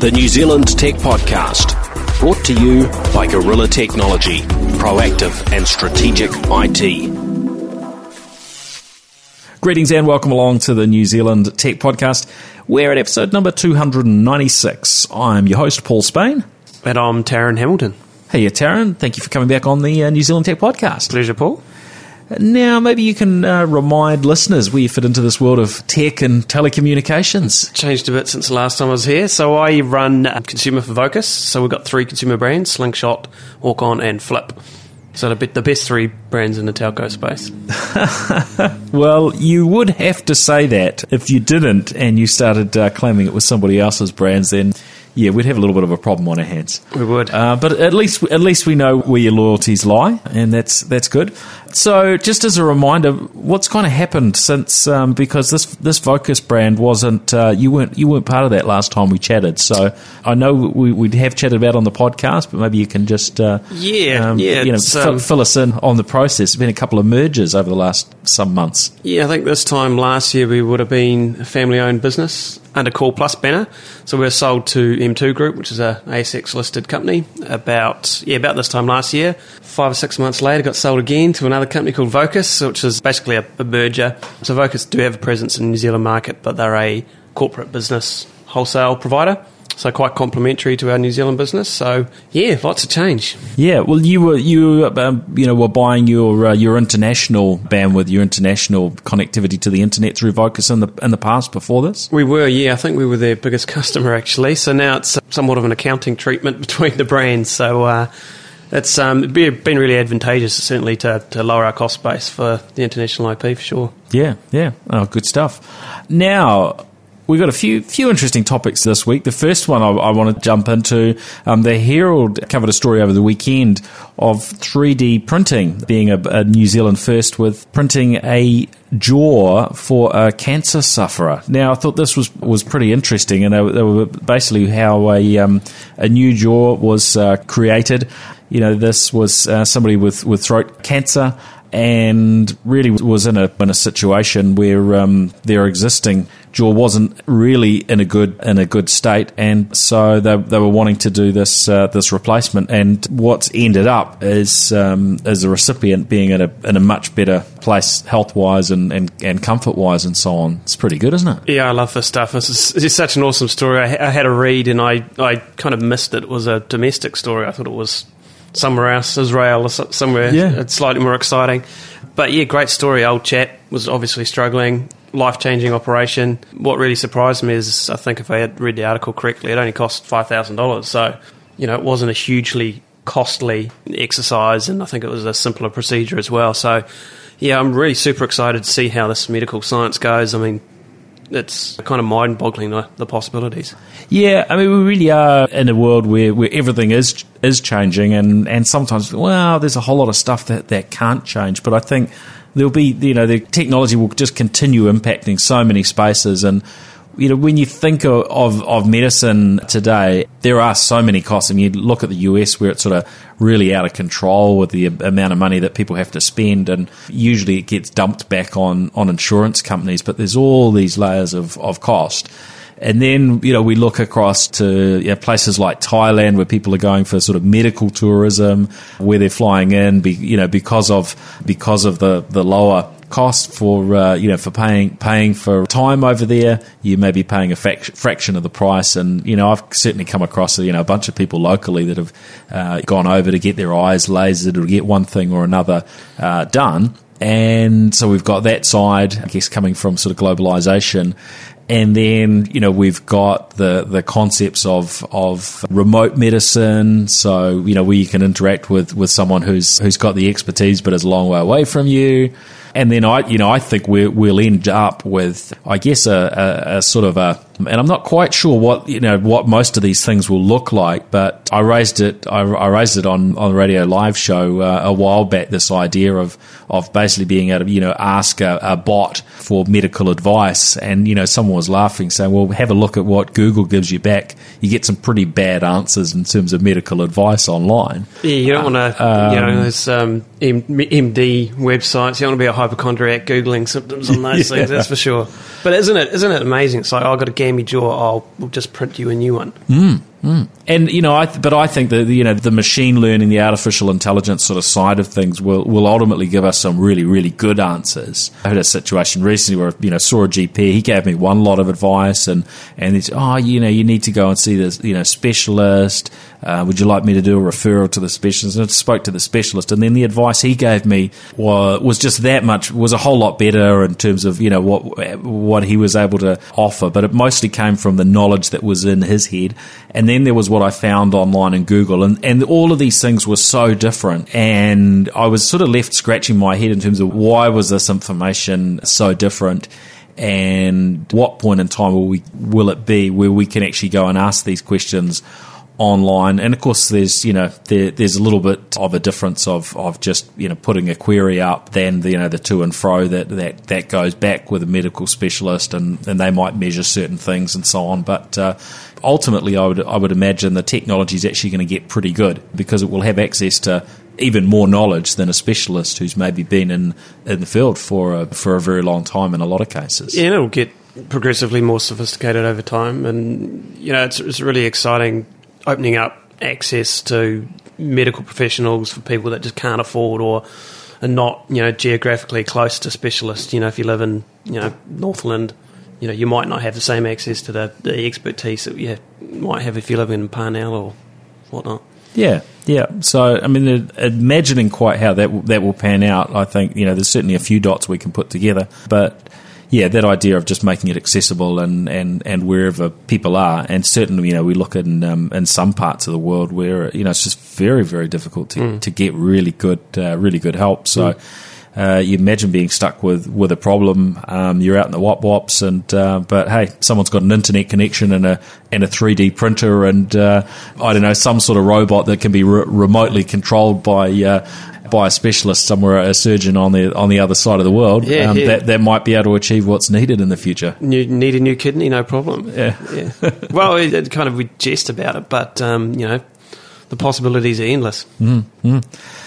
the New Zealand Tech Podcast, brought to you by Gorilla Technology, proactive and strategic IT. Greetings and welcome along to the New Zealand Tech Podcast. We're at episode number 296. I'm your host, Paul Spain. And I'm Taryn Hamilton. Hey, Taryn. Thank you for coming back on the uh, New Zealand Tech Podcast. Pleasure, Paul. Now, maybe you can uh, remind listeners where you fit into this world of tech and telecommunications. Changed a bit since the last time I was here. So I run uh, consumer for Vocus. So we've got three consumer brands: Slingshot, Orcon, and Flip. So the, the best three brands in the telco space. well, you would have to say that if you didn't, and you started uh, claiming it was somebody else's brands, then yeah, we'd have a little bit of a problem on our hands. We would. Uh, but at least at least we know where your loyalties lie, and that's that's good. So, just as a reminder, what's kind of happened since um, because this this Vocus brand wasn't uh, you weren't you weren't part of that last time we chatted. So I know we we have chatted about on the podcast, but maybe you can just uh, yeah um, yeah you know fill, um, fill us in on the process. There's been a couple of mergers over the last some months. Yeah, I think this time last year we would have been a family owned business under CallPlus banner. So we were sold to M2 Group, which is a ASX listed company, about yeah about this time last year. Five or six months later, got sold again to another company called Vocus, which is basically a, a merger. So Vocus do have a presence in the New Zealand market, but they're a corporate business wholesale provider so quite complementary to our New Zealand business. So yeah, lots of change. Yeah, well, you were you um, you know were buying your uh, your international bandwidth, your international connectivity to the internet through Vocus in the in the past before this. We were, yeah, I think we were their biggest customer actually. So now it's somewhat of an accounting treatment between the brands. So. Uh, it's um, been really advantageous, certainly, to, to lower our cost base for the international IP for sure. Yeah, yeah. Oh, good stuff. Now, We've got a few few interesting topics this week. The first one I, I want to jump into, um, the Herald covered a story over the weekend of 3D printing being a, a New Zealand first with printing a jaw for a cancer sufferer. Now, I thought this was was pretty interesting, and they, they were basically how a um, a new jaw was uh, created. You know, this was uh, somebody with, with throat cancer and really was in a in a situation where um, their existing jaw wasn't really in a good in a good state, and so they, they were wanting to do this uh, this replacement. And what's ended up is um, is the recipient being in a in a much better place health wise and, and, and comfort wise and so on. It's pretty good, isn't it? Yeah, I love this stuff. This is, this is such an awesome story. I, I had a read and I I kind of missed it. It was a domestic story. I thought it was somewhere else, Israel or somewhere yeah. it's slightly more exciting. But yeah, great story. Old chap was obviously struggling, life changing operation. What really surprised me is I think if I had read the article correctly, it only cost five thousand dollars. So you know, it wasn't a hugely costly exercise, and I think it was a simpler procedure as well. So yeah, I'm really super excited to see how this medical science goes. I mean, it's kind of mind boggling the, the, possibilities. Yeah, I mean, we really are in a world where, where everything is is changing, and, and sometimes, well, there's a whole lot of stuff that, that can't change. But I think there'll be, you know, the technology will just continue impacting so many spaces, and you know, when you think of, of, of, medicine today, there are so many costs. I mean, you look at the US where it's sort of really out of control with the amount of money that people have to spend, and usually it gets dumped back on, on insurance companies, but there's all these layers of, of cost. And then, you know, we look across to you know, places like Thailand where people are going for sort of medical tourism, where they're flying in, be, you know, because of, because of the, the lower cost for uh, you know for paying paying for time over there. You may be paying a fraction of the price, and you know I've certainly come across you know a bunch of people locally that have uh, gone over to get their eyes lasered or get one thing or another uh, done. And so we've got that side, I guess, coming from sort of globalization. And then, you know, we've got the, the concepts of, of remote medicine. So, you know, where you can interact with, with someone who's, who's got the expertise but is a long way away from you. And then I, you know, I think we will end up with, I guess, a, a, a, sort of a, and I'm not quite sure what you know what most of these things will look like, but I raised it, I, I raised it on on the radio live show uh, a while back. This idea of of basically being able to you know ask a, a bot for medical advice, and you know someone was laughing, saying, "Well, have a look at what Google gives you back. You get some pretty bad answers in terms of medical advice online." Yeah, you don't want to, um, you know, there's um, MD websites. You don't want to be a hypochondriac googling symptoms on those yeah. things. That's for sure. But isn't it? Isn't it amazing? It's like oh, I've got a gammy jaw. I'll we'll just print you a new one. Mm. Mm. And you know, I th- but I think that you know the machine learning, the artificial intelligence sort of side of things will will ultimately give us some really really good answers. I had a situation recently where you know saw a GP, he gave me one lot of advice, and and he said, oh, you know, you need to go and see this you know specialist. Uh, would you like me to do a referral to the specialist? And I spoke to the specialist, and then the advice he gave me was, was just that much was a whole lot better in terms of you know what what he was able to offer. But it mostly came from the knowledge that was in his head, and then there was what I found online in Google, and and all of these things were so different, and I was sort of left scratching my head in terms of why was this information so different and what point in time will we will it be where we can actually go and ask these questions online. And of course, there's you know there, there's a little bit of a difference of, of just you know putting a query up than the, you know the to and fro that, that that goes back with a medical specialist, and, and they might measure certain things and so on. But uh, ultimately, I would I would imagine the technology is actually going to get pretty good because it will have access to even more knowledge than a specialist who's maybe been in, in the field for a, for a very long time in a lot of cases. Yeah, it'll get progressively more sophisticated over time, and you know it's, it's really exciting opening up access to medical professionals for people that just can't afford or are not, you know, geographically close to specialists. You know, if you live in, you know, Northland, you know, you might not have the same access to the, the expertise that you might have if you live in Parnell or whatnot. Yeah, yeah. So, I mean, imagining quite how that that will pan out, I think you know, there's certainly a few dots we can put together, but yeah, that idea of just making it accessible and, and, and wherever people are, and certainly you know we look in um, in some parts of the world where you know it's just very very difficult to, mm. to get really good uh, really good help. So. Mm. Uh, you imagine being stuck with, with a problem. Um, you're out in the wop wops, and uh, but hey, someone's got an internet connection and a and a 3D printer, and uh, I don't know some sort of robot that can be re- remotely controlled by uh, by a specialist somewhere, a surgeon on the on the other side of the world, yeah, um, yeah. that that might be able to achieve what's needed in the future. New, need a new kidney, no problem. Yeah, yeah. well, it, it kind of we jest about it, but um, you know, the possibilities are endless. Mm-hmm.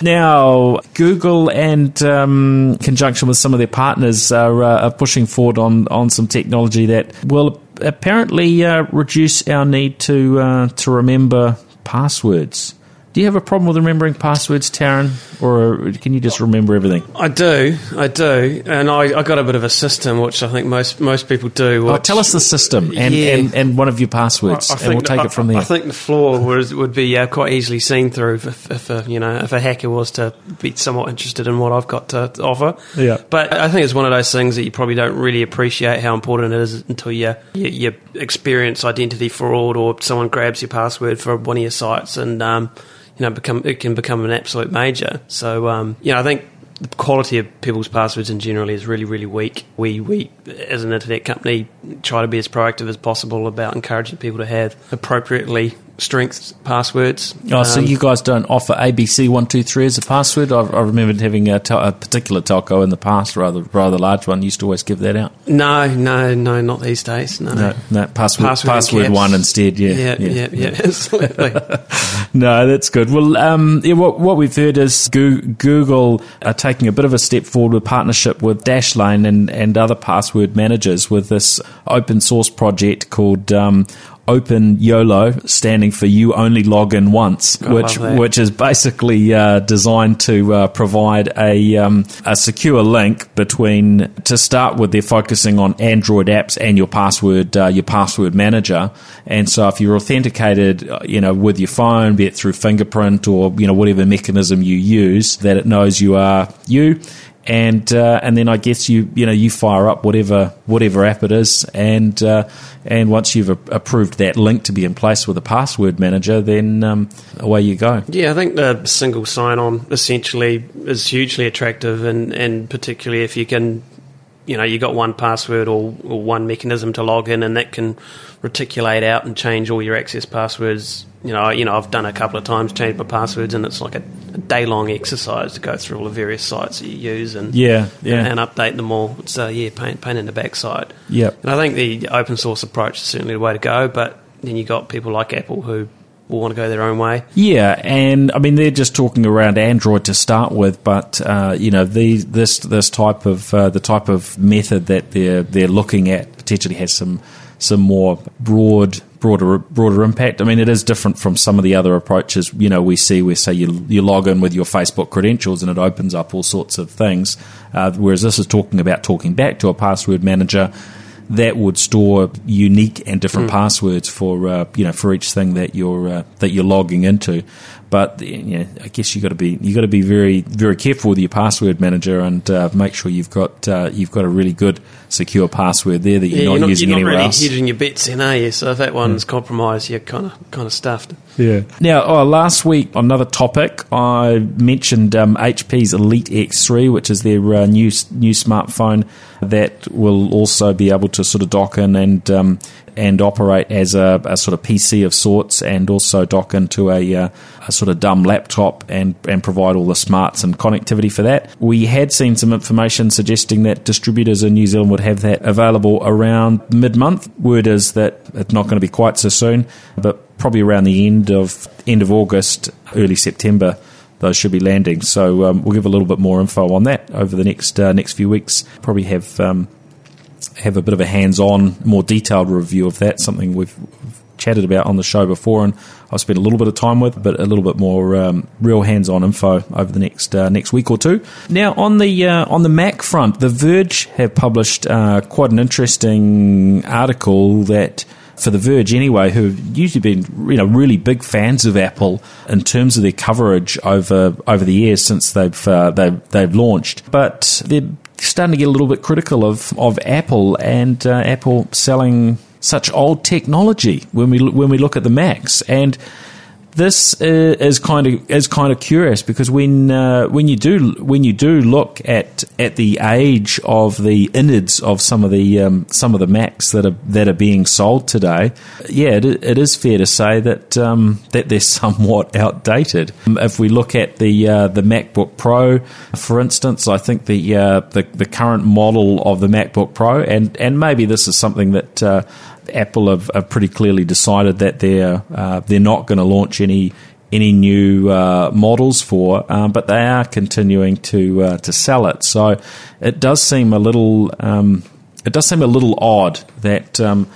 Now, Google and um, conjunction with some of their partners are, uh, are, pushing forward on, on some technology that will apparently uh, reduce our need to uh, to remember passwords. Do you have a problem with remembering passwords, Taryn, or can you just remember everything? I do, I do, and I, I got a bit of a system, which I think most most people do. Which, oh, tell us the system and, yeah. and, and, one of your passwords, and we'll take I, it from there. I think the flaw would, would be uh, quite easily seen through if, if a, you know if a hacker was to be somewhat interested in what I've got to offer. Yeah, but I think it's one of those things that you probably don't really appreciate how important it is until you you, you experience identity fraud or someone grabs your password for one of your sites and. Um, you know, become it can become an absolute major. So, um, you know, I think the quality of people's passwords in general is really, really weak. We, we, as an internet company, try to be as proactive as possible about encouraging people to have appropriately strength passwords. Oh, um, so you guys don't offer ABC one two three as a password? I, I remembered having a, tel- a, particular telco in the past, rather rather large one. Used to always give that out. No, no, no, not these days. No, no, no password password, password one instead. Yeah, yeah, yeah, yeah, yeah absolutely. no, that's good. Well, um, yeah, what what we've heard is Google are taking a bit of a step forward with partnership with Dashlane and and other password managers with this open source project called um, Open YOLO, standing for You Only Log In Once, I which which is basically uh, designed to uh, provide a um, a secure link between. To start with, they're focusing on Android apps and your password uh, your password manager. And so, if you're authenticated, uh, you know, with your phone, be it through fingerprint or you know whatever mechanism you use, that it knows you are you and uh, and then I guess you you know you fire up whatever whatever app it is, and uh, and once you've a- approved that link to be in place with a password manager, then um, away you go. Yeah, I think the single sign-on essentially is hugely attractive, and and particularly if you can you know you got one password or, or, one mechanism to log in, and that can reticulate out and change all your access passwords. You know, you know, I've done a couple of times, changed my passwords, and it's like a, a day long exercise to go through all the various sites that you use and yeah, yeah. and, and update them all. It's uh, yeah, pain, pain in the backside. Yeah, and I think the open source approach is certainly the way to go. But then you got people like Apple who will want to go their own way. Yeah, and I mean they're just talking around Android to start with, but uh, you know the, this this type of uh, the type of method that they're they're looking at potentially has some some more broad broader broader impact. I mean, it is different from some of the other approaches. You know, we see where say you you log in with your Facebook credentials and it opens up all sorts of things, uh, whereas this is talking about talking back to a password manager that would store unique and different mm. passwords for uh, you know for each thing that you're uh, that you're logging into. But you know, I guess you got to be you got to be very very careful with your password manager and uh, make sure you've got uh, you've got a really good secure password there that you're, yeah, not, you're not, using you're anywhere not really else. hedging your bets in, are you? So if that one's mm. compromised, you're kind of kind of stuffed. Yeah. Now, oh, last week on another topic, I mentioned um, HP's Elite X3, which is their uh, new new smartphone that will also be able to sort of dock in and um, and operate as a, a, sort of PC of sorts, and also dock into a, uh, a, sort of dumb laptop and and provide all the smarts and connectivity for that. We had seen some information suggesting that distributors in New Zealand would have that available around mid month. Word is that it's not going to be quite so soon, but probably around the end of end of August, early September those should be landing. So um, we'll give a little bit more info on that over the next uh, next few weeks. Probably have um, have a bit of a hands-on, more detailed review of that. Something we've chatted about on the show before, and I've spent a little bit of time with, but a little bit more um, real hands-on info over the next uh, next week or two. Now, on the uh, on the Mac front, The Verge have published uh, quite an interesting article that for The Verge anyway, who've usually been you know really big fans of Apple in terms of their coverage over over the years since they've uh, they've, they've launched, but they're starting to get a little bit critical of of Apple and uh, Apple selling such old technology when we when we look at the Macs. And this is kind of is kind of curious because when uh, when you do when you do look at at the age of the innards of some of the um, some of the Macs that are that are being sold today, yeah, it, it is fair to say that um, that they're somewhat outdated. If we look at the uh, the MacBook Pro, for instance, I think the, uh, the the current model of the MacBook Pro, and and maybe this is something that uh, Apple have, have pretty clearly decided that they're uh, they're not going to launch any any new uh, models for, um, but they are continuing to uh, to sell it. So it does seem a little um, it does seem a little odd that. Um,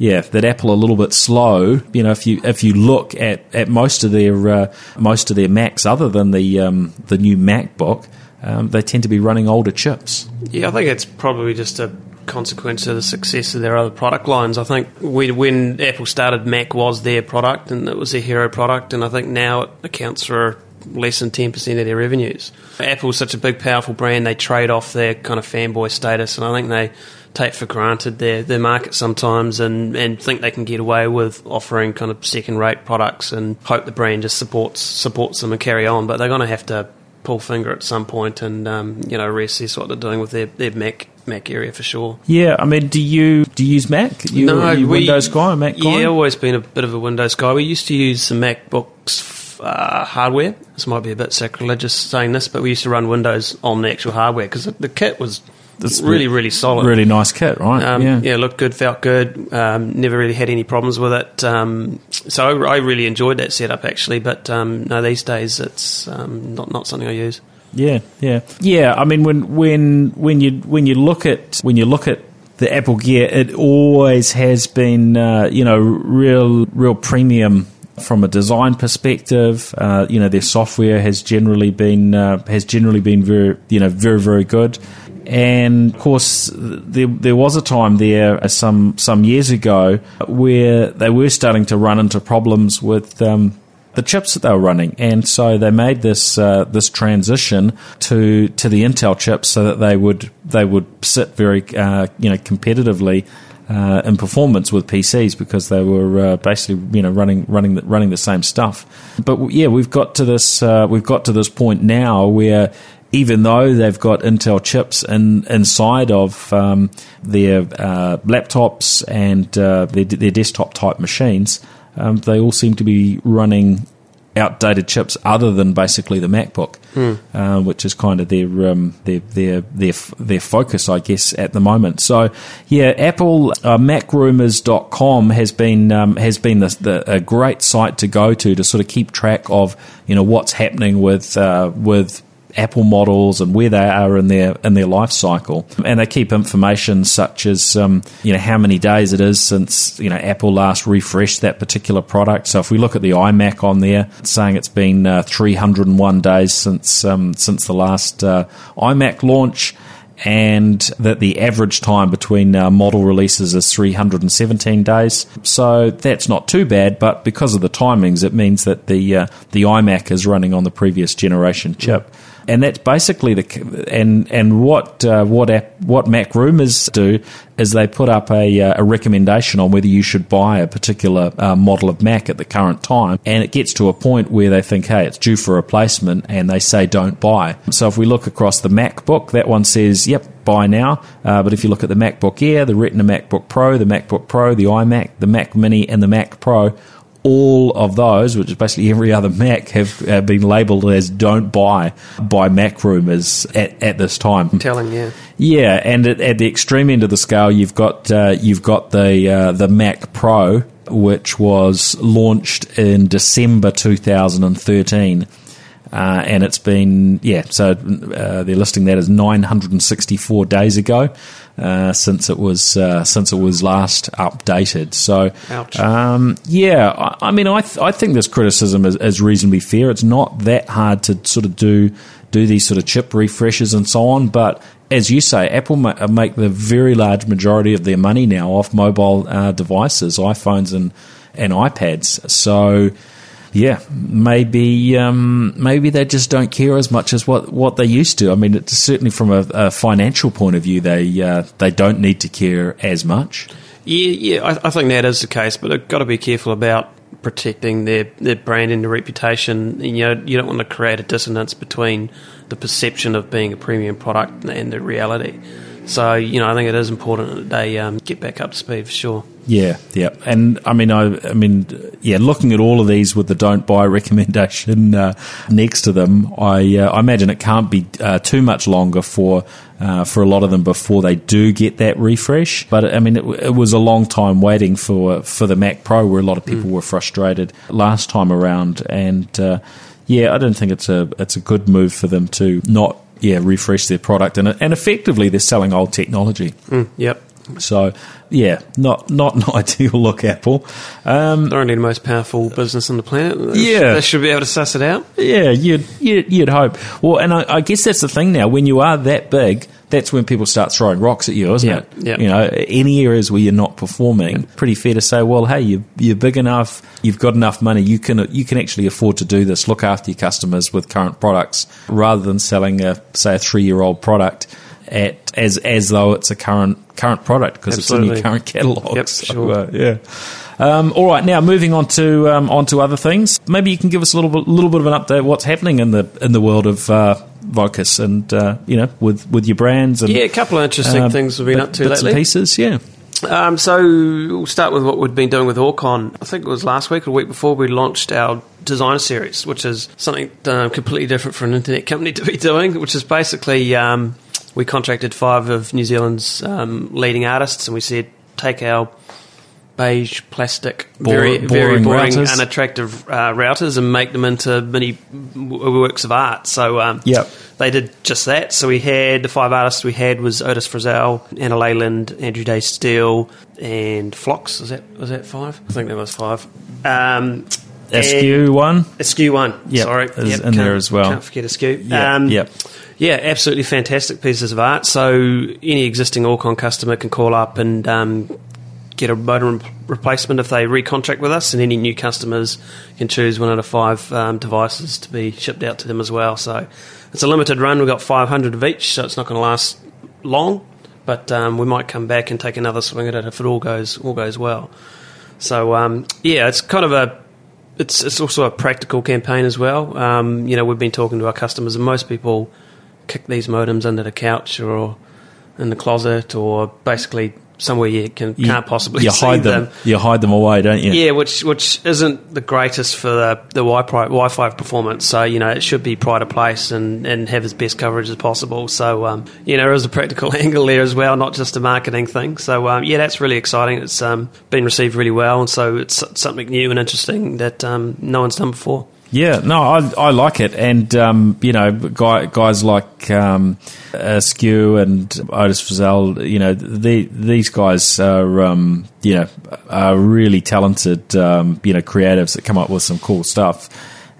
yeah, that Apple are a little bit slow. You know, if you if you look at, at most of their uh, most of their Macs, other than the um, the new MacBook, um, they tend to be running older chips. Yeah, I think it's probably just a consequence of the success of their other product lines. I think when, when Apple started, Mac was their product and it was their hero product, and I think now it accounts for less than 10% of their revenues. Apple's such a big, powerful brand, they trade off their kind of fanboy status, and I think they take for granted their, their market sometimes and, and think they can get away with offering kind of second rate products and hope the brand just supports supports them and carry on. But they're going to have to pull finger at some point and um, you know reassess what they're doing with their, their Mac Mac area for sure. Yeah, I mean, do you do you use Mac? You, no, you we, Windows guy, Mac guy? Yeah, always been a bit of a Windows guy. We used to use some MacBooks uh, hardware. This might be a bit sacrilegious saying this, but we used to run Windows on the actual hardware because the kit was it's really, really solid. Really nice kit, right? Um, yeah. yeah, looked good, felt good. Um, never really had any problems with it. Um, so I, I, really enjoyed that setup actually. But um, no, these days it's um, not not something I use. Yeah, yeah, yeah. I mean, when when when you when you look at when you look at the Apple Gear, it always has been uh, you know real real premium from a design perspective. Uh, you know, their software has generally been uh, has generally been very you know very very good. And of course, there, there was a time there uh, some some years ago where they were starting to run into problems with um, the chips that they were running, and so they made this uh, this transition to to the Intel chips so that they would they would sit very uh, you know competitively. Uh, in performance with PCs because they were uh, basically you know running running the, running the same stuff. But yeah, we've got to this uh, we've got to this point now where even though they've got Intel chips in, inside of um, their uh, laptops and uh, their, their, desktop type machines, um, they all seem to be running outdated chips other than basically the MacBook, hmm. uh, which is kind of their, um, their their their their focus, I guess, at the moment. So, yeah, Apple uh, MacRumors.com has been um, has been the, the, a great site to go to to sort of keep track of you know what's happening with uh, with Apple models and where they are in their in their life cycle, and they keep information such as um, you know how many days it is since you know Apple last refreshed that particular product. So if we look at the iMac on there, it's saying it's been uh, 301 days since um, since the last uh, iMac launch and that the average time between uh, model releases is 317 days. So that's not too bad, but because of the timings, it means that the uh, the iMac is running on the previous generation chip and that's basically the and and what uh, what app, what MacRumors do is they put up a, uh, a recommendation on whether you should buy a particular uh, model of Mac at the current time, and it gets to a point where they think, hey, it's due for replacement, and they say don't buy. So if we look across the MacBook, that one says, yep, buy now. Uh, but if you look at the MacBook Air, the Retina MacBook Pro, the MacBook Pro, the iMac, the Mac Mini, and the Mac Pro all of those, which is basically every other Mac, have uh, been labelled as "don't buy" by MacRumors at, at this time. Telling, yeah, yeah, and at, at, the extreme end of the scale, you've got uh, you've got the uh, the Mac Pro, which was launched in December 2013. Uh, and it's been yeah. So uh, they're listing that as 964 days ago uh, since it was uh, since it was last updated. So um, yeah, I, I, mean, I th- I think this criticism is, is, reasonably fair. It's not that hard to sort of do do these sort of chip refreshes and so on, but as you say, Apple ma- make the very large majority of their money now off mobile uh, devices, iPhones and and iPads. So yeah, maybe um, maybe they just don't care as much as what, what they used to. I mean, it's certainly from a, a financial point of view, they uh, they don't need to care as much. Yeah, yeah, I, I think that is the case, but they've got to be careful about protecting their, their brand and their reputation. You know, you don't want to create a dissonance between the perception of being a premium product and the reality. So, you know, I think it is important that they um, get back up to speed for sure. Yeah, yeah, and I mean, I, I mean, yeah, looking at all of these with the don't buy recommendation uh, next to them, I, uh, I imagine it can't be uh, too much longer for uh, for a lot of them before they do get that refresh. But I mean, it, it, was a long time waiting for for the Mac Pro, where a lot of people mm. were frustrated last time around, and uh, yeah, I don't think it's a it's a good move for them to not yeah refresh their product, and and effectively they're selling old technology. Mm, yep. So, yeah, not not an ideal look, Apple. Um, They're only the most powerful business on the planet. They yeah, they should be able to suss it out. Yeah, you'd you'd, you'd hope. Well, and I, I, guess that's the thing now. When you are that big, that's when people start throwing rocks at you, isn't yeah, it? Yeah. You know, any areas where you're not performing, yeah. pretty fair to say, well, hey, you're, you're big enough, you've got enough money, you can you can actually afford to do this. Look after your customers with current products rather than selling a say a three year old product at as as though it's a current current product because it's in your current catalog. Yep, so, sure. Uh, yeah. Um, all right, now moving on to um, on to other things. Maybe you can give us a little bit, little bit of an update. What's happening in the in the world of uh, Vocus and uh, you know with with your brands and yeah, a couple of interesting uh, things we've been up to bits lately. And pieces, yeah. Um, so we'll start with what we've been doing with Orcon. I think it was last week or the week before we launched our designer series, which is something uh, completely different for an internet company to be doing, which is basically um, we contracted five of New Zealand's um, leading artists, and we said take our beige plastic, Bore, very boring very boring, routers. unattractive uh, routers, and make them into mini works of art. So um, yep. they did just that. So we had the five artists we had was Otis Frizzell, Anna Leyland, Andrew J Steel, and Flox. Was that was that five? I think that was five. Um, Askew one. Askew one. Yep, Sorry, yep, in there as well. Can't forget Askew. Yeah. Um, yep. Yeah, absolutely fantastic pieces of art. So any existing Orcon customer can call up and um, get a modem replacement if they recontract with us, and any new customers can choose one out of five um, devices to be shipped out to them as well. So it's a limited run. We've got 500 of each, so it's not going to last long, but um, we might come back and take another swing at it if it all goes all goes well. So um, yeah, it's kind of a it's it's also a practical campaign as well. Um, you know, we've been talking to our customers, and most people kick these modems under the couch or in the closet or basically somewhere you can You- can't possibly you see hide them. You hide them away, don't you? Yeah, which which isn't the greatest for the, the Wi-Fi, performance. So you know it should be pride of place and, and have as best coverage as possible. So um, you know there is a practical angle there as well, not just a marketing thing. So um, yeah, that's really exciting. It's um, been received really well, and so it's something new and interesting that um, no one's done before. Yeah, no, I, I like it, and um, you know, guy, guys like um, uh, Skew and Otis Frizzell, you know, the, these guys are um, you know are really talented, um, you know, creatives that come up with some cool stuff,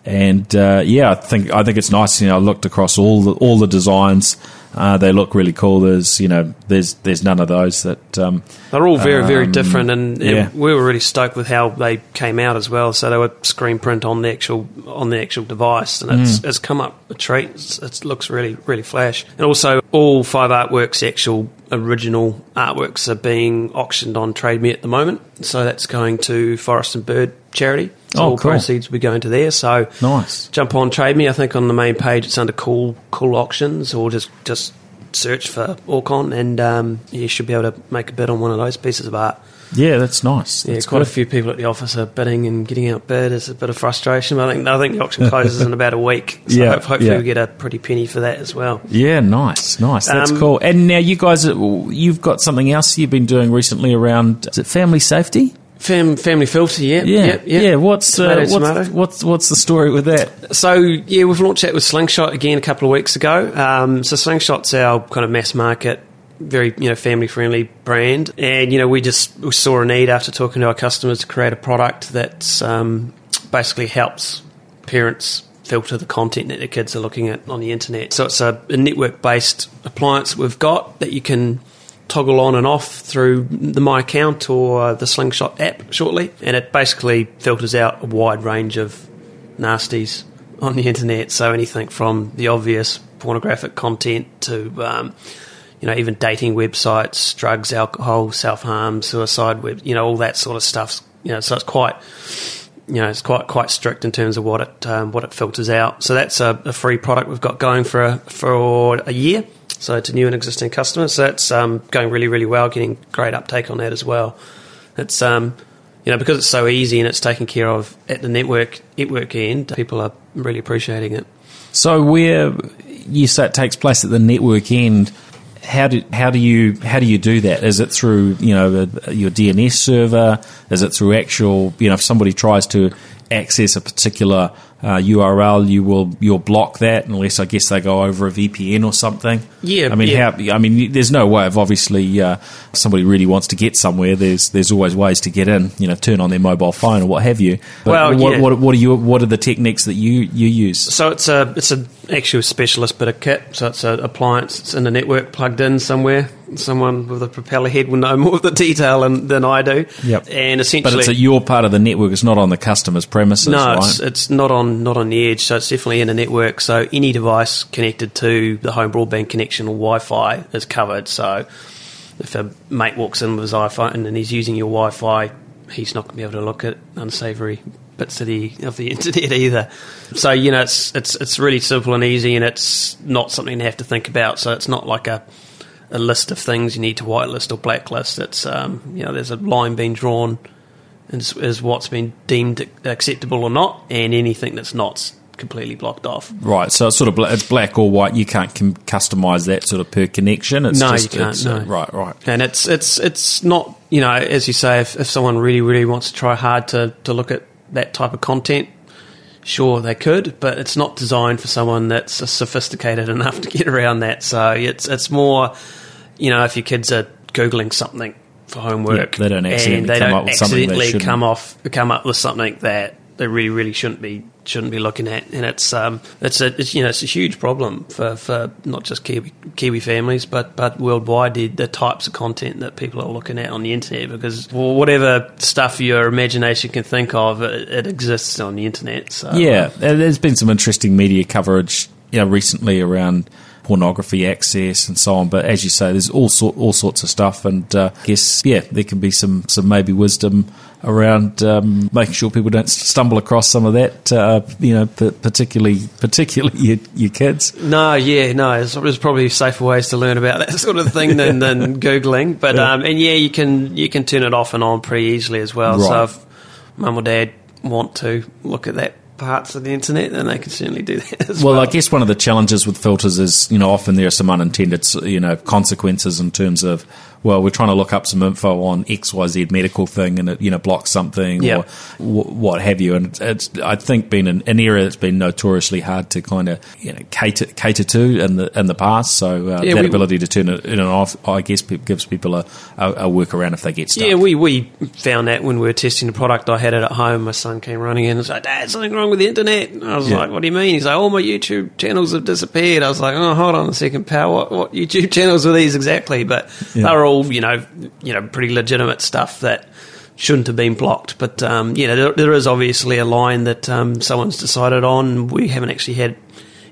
and uh, yeah, I think I think it's nice. You know, I looked across all the all the designs. Uh, they look really cool. There's, you know, there's there's none of those that. Um, They're all very, very Um, different, and, and yeah. we were really stoked with how they came out as well. So they were screen print on the actual on the actual device, and Mm. it's, it's come up a treat. It's, it looks really, really flash. And also, all Five Artworks actual original artworks are being auctioned on TradeMe at the moment. So that's going to Forest and Bird charity. So Oh, all cool. proceeds will be going to there. So Nice. jump on Trade Me. I think on the main page it's under Cool Cool Auctions, or just just search for Orcon, and um, you should be able to make a bid on one of those pieces of art. yeah, that's nice. Yeah, That's quite good. a few people at the office are bidding and getting out outbid. It's a bit of frustration, but I think I think the auction closes in about a week. So Yeah, hopefully yeah. we get a pretty penny for that as well. Yeah, nice, nice. That's Um, cool. And now you guys, you've got something else you've been doing recently around is it family safety? Fam, family filter, yeah, Yeah, yeah. What's, uh, Tomato, what's tomato. what's what's the story with that? So yeah, we've launched that with Slingshot again a couple of weeks ago. Um, so Slingshot's our kind of mass market, very you know family friendly brand, and you know we just we saw a need after talking to our customers to create a product that um, basically helps parents filter the content that their kids are looking at on the internet. So it's a, a network based appliance we've got that you can toggle on and off through the My Account or the Slingshot app shortly, and it basically filters out a wide range of nasties on the internet. So anything from the obvious pornographic content to um, you know even dating websites, drugs, alcohol, self harm, suicide web, you know all that sort of stuff. You know, so it's quite you know it's quite quite strict in terms of what it um, what it filters out. So that's a, a free product we've got going for a, for a year. So to new and existing customers, so that's um, going really really well, getting great uptake on that as well. It's um, you know because it's so easy and it's taken care of at the network network end, people are really appreciating it. So where say it takes place at the network end, how do how do you how do you do that? Is it through you know the, your DNS server? Is it through actual you know if somebody tries to access a particular uh, URL, you will you'll block that unless I guess they go over a VPN or something. Yeah, I mean yeah. how I mean there's no way of obviously uh, somebody really wants to get somewhere. There's there's always ways to get in. You know, turn on their mobile phone or what have you. But Well, what, yeah. what what are you what are the techniques that you you use? So it's a it's a actual specialist bit of kit. So it's an appliance. It's in the network, plugged in somewhere. Someone with a propeller head will know more of the detail than, than I do. Yep. And essentially, But it's a, your part of the network. It's not on the customer's premises, no, right? it's, it's not on not on the edge. So it's definitely in a network. So any device connected to the home broadband connection or Wi-Fi is covered. So if a mate walks in with his iPhone and he's using your Wi-Fi, he's not going to be able to look at unsavoury bits of the of the internet either. So you know, it's it's it's really simple and easy, and it's not something to have to think about. So it's not like a a list of things you need to whitelist or blacklist. It's um, you know, there's a line being drawn is, is what's been deemed acceptable or not, and anything that's not completely blocked off. right. So it's sort of bla- it's black or white. You can't com- customize that sort of per connection. It's No, just, you can't, it's, uh, right, right. And it's it's it's not you know as you say if, if someone really really wants to try hard to to look at that type of content, sure they could, but it's not designed for someone that's sophisticated enough to get around that. So it's it's more you know if your kids are googling something for homework, Yeah, they don't accidentally and they come don't up with something they come off come up with something that they really really shouldn't be shouldn't be looking at, and it's um it's a it's, you know it's a huge problem for, for not just Kiwi Kiwi families but but worldwide the, the types of content that people are looking at on the internet because whatever stuff your imagination can think of it, it exists on the internet. So Yeah, there's been some interesting media coverage, you know, recently around pornography access and so on. But as you say, there's all sort all sorts of stuff, and uh, I guess yeah, there can be some some maybe wisdom around um, making sure people don't stumble across some of that. Uh, you know, particularly particularly your, your, kids. No, yeah, no, there's, probably safer ways to learn about that sort of thing than, than googling. But yeah. Um, and yeah, you can you can turn it off and on pretty easily as well. Right. So if mum or dad want to look at that parts of the internet, then they can certainly do that as well. Well, I guess one of the challenges with filters is, you know, often there are some unintended, you know, consequences in terms of well, we're trying to look up some info on XYZ medical thing and it, you know, blocks something or w- what have you. And it's, I think, been an, an, area that's been notoriously hard to kind of, you know, cater, cater to in the, in the past. So uh, yeah, that we, ability to turn it in and off, I guess, gives people a, a, a workaround if they get stuck. Yeah, we, we found that when we were testing the product. I had it at home. My son came running in and was like, Dad, something wrong with the internet. And I was yeah. like, what do you mean? He's like, all my YouTube channels have disappeared. I was like, oh, hold on a second, pal. What, what YouTube channels were these exactly? But they were all, you know, you know, pretty legitimate stuff that shouldn't have been blocked. But um, yeah, there, there is obviously a line that um, someone's decided on. We haven't actually had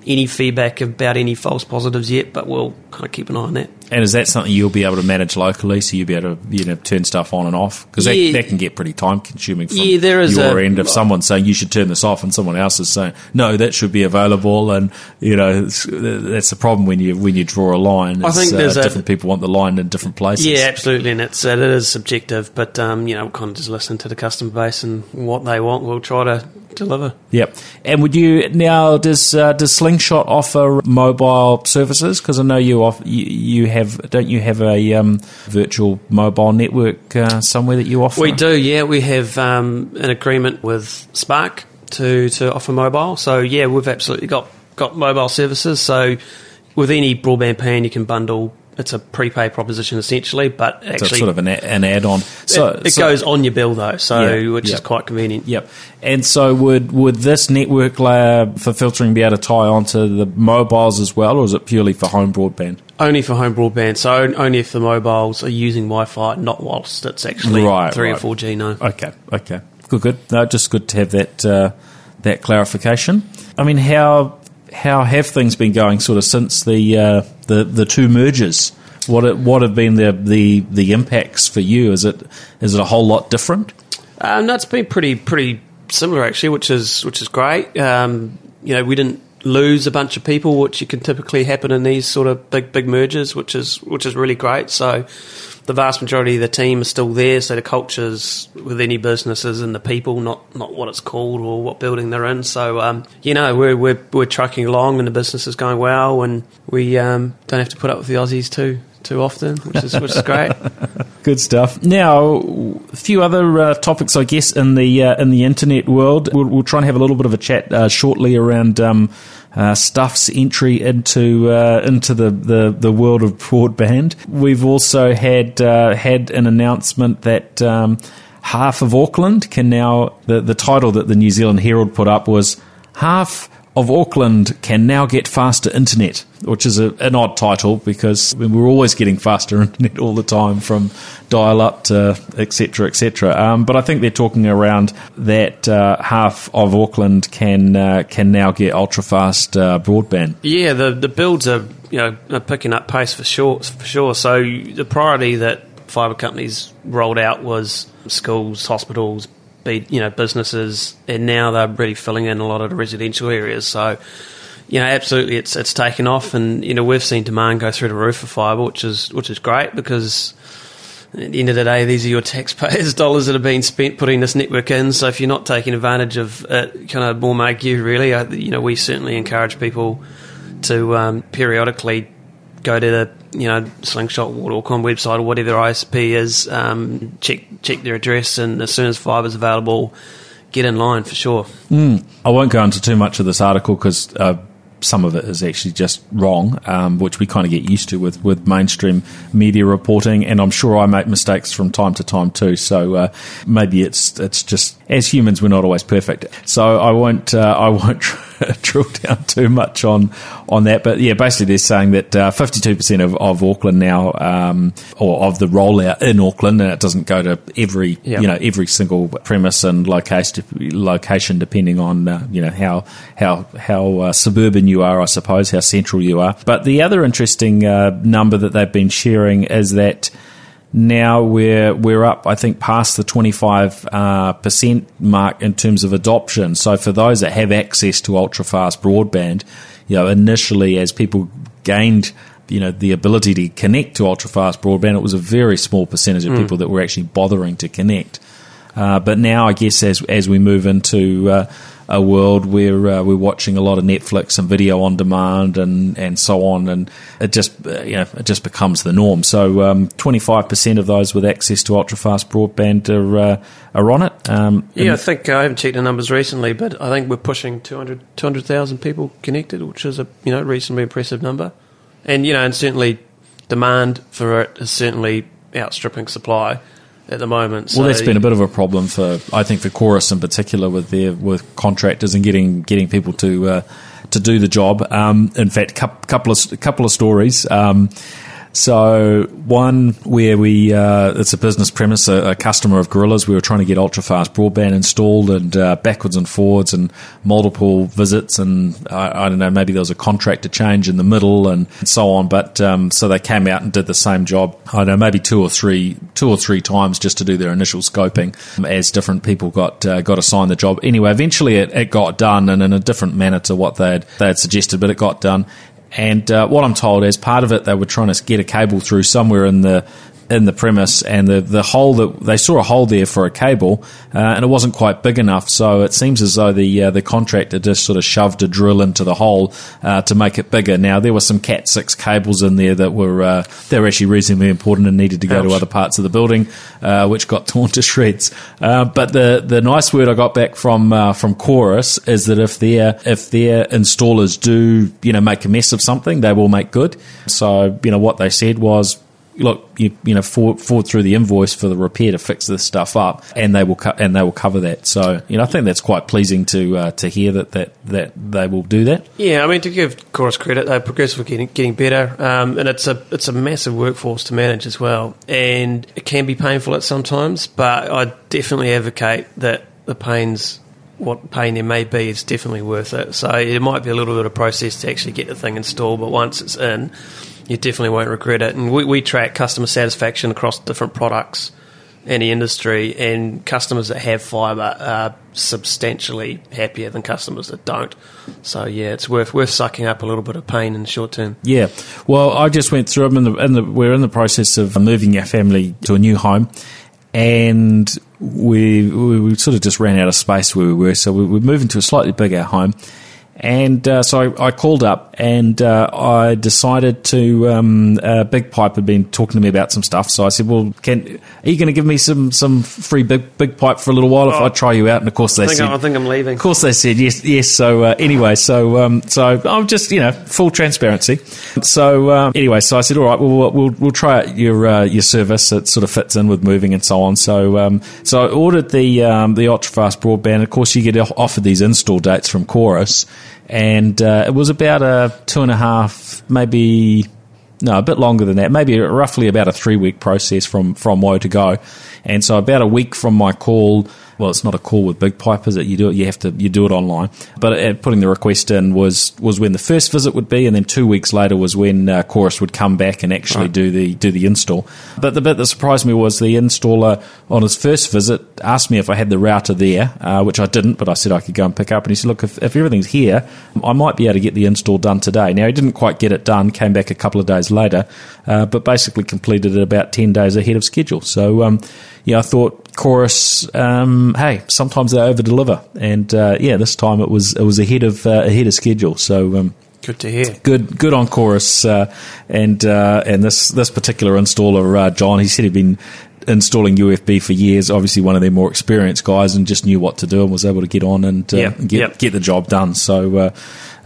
any feedback about any false positives yet, but we'll kind of keep an eye on that. And is that something you'll be able to manage locally? So you'll be able to you know turn stuff on and off because yeah. that, that, can get pretty time consuming from yeah, there is your a, end. of someone saying you should turn this off and someone else is saying no, that should be available, and you know that's the problem when you when you draw a line. I think there's uh, different a, people want the line in different places. Yeah, absolutely, and it's uh, it is subjective, but um, you know, we'll kind of just listen to the customer base and what they want. We'll try to deliver. Yep. And would you now does uh, does Slingshot offer mobile services? Because I know you off you, you have don't you have a um, virtual mobile network uh, somewhere that you offer? We do, yeah. We have um, an agreement with Spark to to offer mobile. So yeah, we've absolutely got got mobile services. So with any broadband plan, you can bundle it's a prepay proposition essentially, but actually so sort of an, an add-on. So it, it so, goes on your bill though, so yeah, which yep. is quite convenient. Yep. And so would would this network layer for filtering be able to tie onto the mobiles as well, or is it purely for home broadband? Only for home broadband. So only if the mobiles are using Wi-Fi, not whilst it's actually right, three right. or four G. No. Okay. Okay. Good. Good. No, just good to have that uh, that clarification. I mean, how how have things been going sort of since the uh, the the two mergers? What what have been the, the the impacts for you? Is it is it a whole lot different? Um, no, it's been pretty pretty similar actually, which is which is great. Um, you know, we didn't lose a bunch of people, which can typically happen in these sort of big big mergers, which is which is really great. So the vast majority of the team is still there. So the cultures with any businesses and the people, not not what it's called or what building they're in. So um, you know we're, we're we're trucking along and the business is going well, and we um, don't have to put up with the Aussies too too often, which is which is great. Good stuff. Now, a few other uh, topics, I guess, in the uh, in the internet world. We'll, we'll, try and have a little bit of a chat uh, shortly around. Um, uh, Stuff's entry into uh, into the, the, the world of broadband. We've also had uh, had an announcement that um, half of Auckland can now the the title that the New Zealand Herald put up was half of Auckland can now get faster internet, which is a, an odd title because we're always getting faster internet all the time from dial up to etc. etc. Um, but I think they're talking around that uh, half of Auckland can uh, can now get ultra fast uh, broadband. Yeah, the the builds are you know are picking up pace for sure for sure. So the priority that fibre companies rolled out was schools, hospitals, be you know businesses, and now they're really filling in a lot of the residential areas. So you know, absolutely, it's it's taken off, and you know we've seen demand go through the roof for fibre, which is which is great because at the end of the day, these are your taxpayers' dollars that have been spent putting this network in. So if you're not taking advantage of it, kind of more make you really. You know, we certainly encourage people to um, periodically go to the you know Slingshot or Orcon website or whatever ISP is, um, check check their address, and as soon as fibre is available, get in line for sure. Mm. I won't go into too much of this article because. Uh, some of it is actually just wrong, um, which we kind of get used to with, with mainstream media reporting, and I'm sure I make mistakes from time to time too. So uh, maybe it's it's just as humans we're not always perfect. So I won't uh, I won't drill down too much on on that. But yeah, basically they're saying that fifty two percent of of Auckland now, um, or of the rollout in Auckland, and it doesn't go to every yep. you know every single premise and location location depending on uh, you know how how how uh, suburban you are, I suppose, how central you are. But the other interesting uh, number that they've been sharing is that now we're we're up, I think, past the twenty five uh, percent mark in terms of adoption. So for those that have access to ultra fast broadband, you know, initially as people gained you know the ability to connect to ultra fast broadband, it was a very small percentage of mm. people that were actually bothering to connect. Uh, but now, I guess as as we move into uh, a world where uh, we're watching a lot of Netflix and video on demand and, and so on, and it just uh, you know it just becomes the norm. So twenty five percent of those with access to ultra fast broadband are uh, are on it. Um, yeah, I think I haven't checked the numbers recently, but I think we're pushing 200,000 200, people connected, which is a you know reasonably impressive number. And you know, and certainly demand for it is certainly outstripping supply at the moment. So well, that's been a bit of a problem for I think for Chorus in particular with their with contractors and getting getting people to uh, to do the job. Um, in fact, couple of couple of stories. Um, so one where we uh, it's a business premise, a, a, customer of Gorillas. We were trying to get ultra fast broadband installed, and uh, backwards and forwards, and multiple visits, and I, I, don't know, maybe there was a contractor change in the middle, and so on. But um, so they came out and did the same job. I don't know, maybe two or three, two or three times just to do their initial scoping, as different people got uh, got assigned the job. Anyway, eventually it, it got done, and in a different manner to what they had they had suggested, but it got done. And uh, what I'm told is part of it, they were trying to get a cable through somewhere in the in the premise, and the the hole that they saw a hole there for a cable, uh, and it wasn't quite big enough. So it seems as though the uh, the contractor just sort of shoved a drill into the hole uh, to make it bigger. Now there were some Cat six cables in there that were uh, they were actually reasonably important and needed to go Ouch. to other parts of the building, uh, which got torn to shreds. Uh, but the the nice word I got back from from Chorus is that if their if their installers do you know make a mess of something, they will make good. So you know what they said was look, you, you know, forward, forward, through the invoice for the repair to fix this stuff up, and they will co- and they will cover that. So, you know, I think that's quite pleasing to uh, to hear that, that that they will do that. Yeah, I mean, to give Chorus credit, they're progressively getting getting better, um, and it's a it's a massive workforce to manage as well, and it can be painful at sometimes. But I definitely advocate that the pains what pain there may be, it's definitely worth it. So it might be a little bit of process to actually get the thing installed, but once it's in, you definitely won't regret it. And we, we track customer satisfaction across different products the industry, and customers that have fibre are substantially happier than customers that don't. So yeah, it's worth worth sucking up a little bit of pain in the short term. Yeah, well, I just went through. I'm in the, in the we're in the process of moving our family to a new home, and we we sort of just ran out of space where we were, so we, we're moving to a slightly bigger home and uh, so I, I, called up and uh, I decided to. Um, uh, Big Pipe had been talking to me about some stuff, so I said, "Well, can are you going to give me some some free Big Big Pipe for a little while if oh, I try you out?" And of course they I said, "I think I'm leaving." Of course they said yes, yes. So uh, anyway, so um, so I'm just you know full transparency. So um, anyway, so I said, "All right, well we'll we'll try out your uh, your service. It sort of fits in with moving and so on." So um, so I ordered the um, the ultra fast broadband. Of course, you get offered these install dates from Chorus and uh, it was about a two and a half, maybe no, a bit longer than that, maybe roughly about a three week process from from Woe to go, and so about a week from my call well, it's not a call with Big Pipe, is it? You do it. You have to. You do it online. But uh, putting the request in was was when the first visit would be, and then two weeks later was when uh, Chorus would come back and actually right. do the do the install. But the bit that surprised me was the installer on his first visit asked me if I had the router there, uh, which I didn't, but I said I could go and pick up. And he said, "Look, if, if everything's here, I might be able to get the install done today." Now he didn't quite get it done. Came back a couple of days later, uh, but basically completed it about ten days ahead of schedule. So. Um, yeah, I thought chorus. Um, hey, sometimes they over deliver, and uh, yeah, this time it was it was ahead of uh, ahead of schedule. So. Um, Good to hear. Good, good on chorus, uh, and uh, and this this particular installer, uh, John, he said he'd been installing UFB for years. Obviously, one of their more experienced guys, and just knew what to do and was able to get on and uh, yep, get yep. get the job done. So, uh,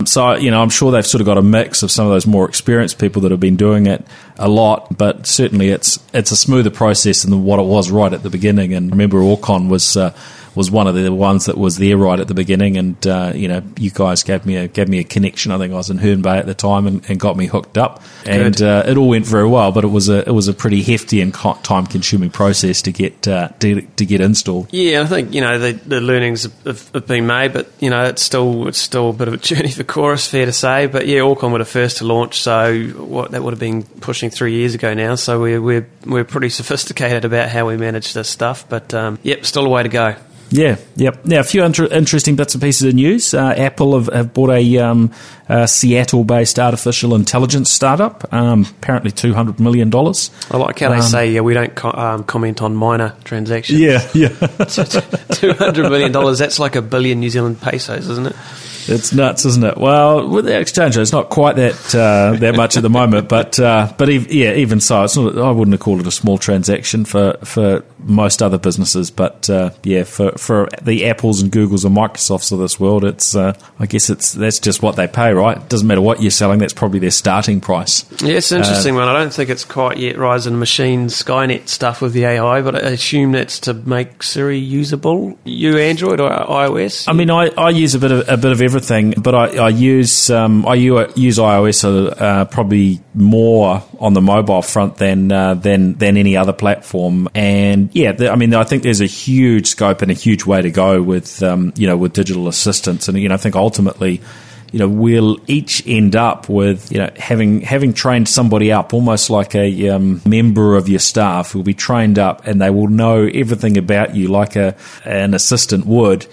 so you know, I'm sure they've sort of got a mix of some of those more experienced people that have been doing it, a lot, but certainly it's it's a smoother process than what it was right at the beginning. And remember, Orcon was. Uh, was one of the ones that was there right at the beginning, and uh, you know, you guys gave me a gave me a connection. I think I was in Herne Bay at the time, and, and got me hooked up, and uh, it all went very well. But it was a it was a pretty hefty and time consuming process to get uh, to, to, get installed. Yeah, I think you know the, the learnings have, have, been made, but you know it's still it's still a bit of a journey for Chorus, fair to say. But yeah, Orcon were the first to launch, so what that would have been pushing three years ago now. So we're we're we're pretty sophisticated about how we manage this stuff, but um, yep, still a way to go. Yeah, yep. Now, a few inter- interesting bits and pieces of news. Uh, Apple have, have, bought a, um, a Seattle-based artificial intelligence startup. Um, apparently, two hundred million dollars. I like how they um, say, "Yeah, we don't co- um, comment on minor transactions." Yeah, yeah. two hundred million dollars. That's like a billion New Zealand pesos, isn't it? It's nuts, isn't it? Well, with the exchange rate, it's not quite that uh, that much at the moment, but uh, but ev- yeah, even so, it's not, I wouldn't have called it a small transaction for, for most other businesses, but uh, yeah, for, for the Apples and Googles and Microsofts of this world, it's uh, I guess it's that's just what they pay, right? It doesn't matter what you're selling; that's probably their starting price. Yeah, it's interesting one. I don't think it's quite yet rising machine Skynet stuff with the AI, but I assume that's to make Siri usable. You Android or iOS? I mean, I, I use a bit of a bit of everything, but I, I use um, I use iOS uh, probably more on the mobile front than uh, than than any other platform. And yeah, the, I mean, I think there's a huge scope and a huge way to go with um, you know with digital assistants, and you know, I think ultimately you know, we'll each end up with, you know, having having trained somebody up, almost like a um, member of your staff who'll be trained up, and they will know everything about you, like a an assistant would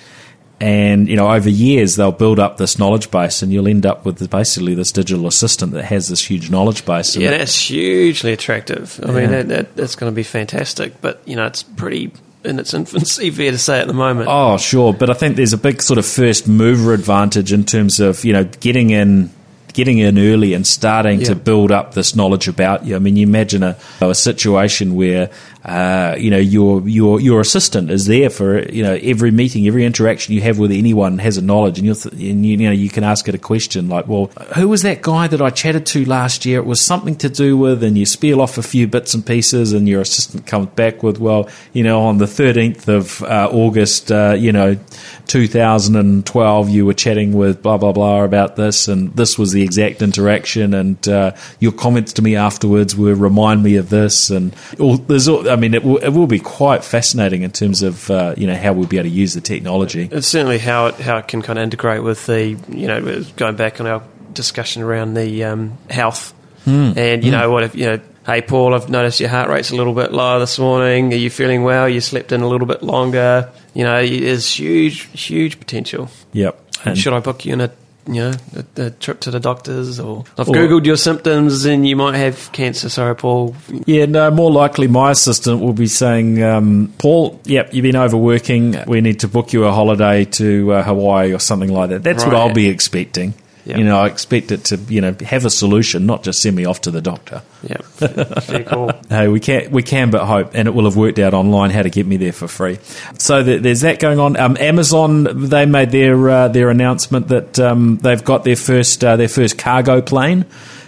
and you know over years they'll build up this knowledge base and you'll end up with basically this digital assistant that has this huge knowledge base yeah that's hugely attractive i yeah. mean that, that, that's going to be fantastic but you know it's pretty in its infancy, fair to say at the moment. Oh, sure, but I think there's a big sort of first mover advantage in terms of you know getting in getting in early and starting yeah. to build up this knowledge about you. I mean, you imagine a, a situation where uh, you know your your your assistant is there for you know every meeting, every interaction you have with anyone has a knowledge, and, you th- and you, you, know you can ask it a question like, well, who was that guy that I chatted to last year? It was something to do with, and you spiel off a few bits and pieces, and your assistant comes back with, well, you know, on the thirteenth of uh, August, uh, you know, 2012, you were chatting with blah blah blah about this, and this was the exact interaction, and uh, your comments to me afterwards were remind me of this, and all, there's, all, I mean, it will, it will be quite fascinating in terms of uh, you know how we'll be able to use the technology. It's certainly how it how it can kind of integrate with the you know going back on our discussion around the um, health, mm. and you mm. know what if you know hey Paul, I've noticed your heart rate's a little bit lower this morning. Are you feeling well? You slept in a little bit longer. You know, there's huge, huge potential. Yep. And should I book you in a you know, a, a, trip to the doctors, or I've or, googled your symptoms and you might have cancer. Sorry, Paul. Yeah, no, more likely my assistant will be saying, um, Paul, yep, you've been overworking. We need to book you a holiday to uh, Hawaii or something like that. That's right. what I'll be expecting. Yep. You know, I expect it to, you know, have a solution, not just send me off to the doctor. Yeah, very cool. hey, we can we can but hope, and it will have worked out online how to get me there for free. So there's that going on. Um, Amazon they made their uh, their announcement that um, they've got their first uh, their first cargo plane.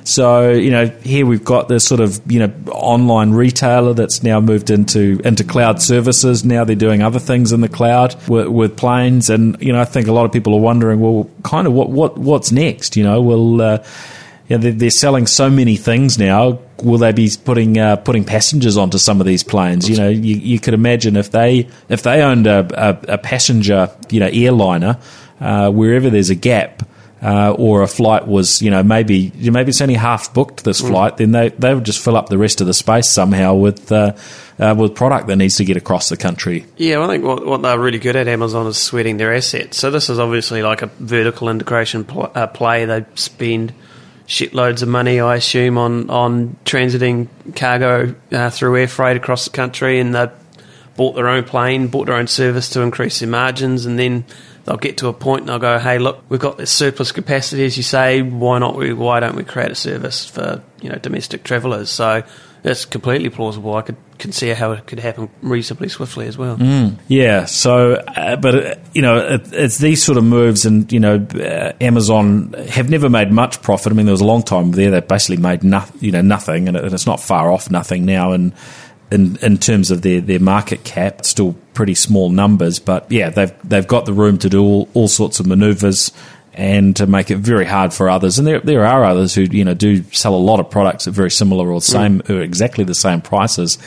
So you know, here we've got this sort of you know online retailer that's now moved into into cloud services. Now they're doing other things in the cloud with, with planes, and you know, I think a lot of people are wondering, well, kind of what what what's next? You know, will uh, you know, they're, selling so many things now. Will they be putting uh, putting passengers onto some of these planes? You know, you, you could imagine if they if they owned a, a, a passenger you know airliner uh, wherever there's a gap uh, or a flight was, you know, maybe maybe it's only half booked this mm. flight, then they they would just fill up the rest of the space somehow with uh, uh, with product that needs to get across the country. Yeah, well, I think what, what they're really good at Amazon is sweating their assets. So this is obviously like a vertical integration pl- uh, play. They spend shitloads of money, I assume, on on transiting cargo uh, through air freight across the country, and they bought their own plane, bought their own service to increase their margins, and then they'll get to a point and they'll go, "Hey, look, we've got this surplus capacity, as you say. Why not? We why don't we create a service for you know domestic travellers? So That's completely plausible. I could can see how it could happen reasonably swiftly as well. Mm, yeah. So, uh, but uh, you know, it, it's these sort of moves, and you know, uh, Amazon have never made much profit. I mean, there was a long time there they basically made no, you know nothing, and, it, and it's not far off nothing now. And in in terms of their, their market cap, still pretty small numbers. But yeah, they've they've got the room to do all, all sorts of manoeuvres and to make it very hard for others. And there there are others who you know do sell a lot of products at very similar or same mm. or exactly the same prices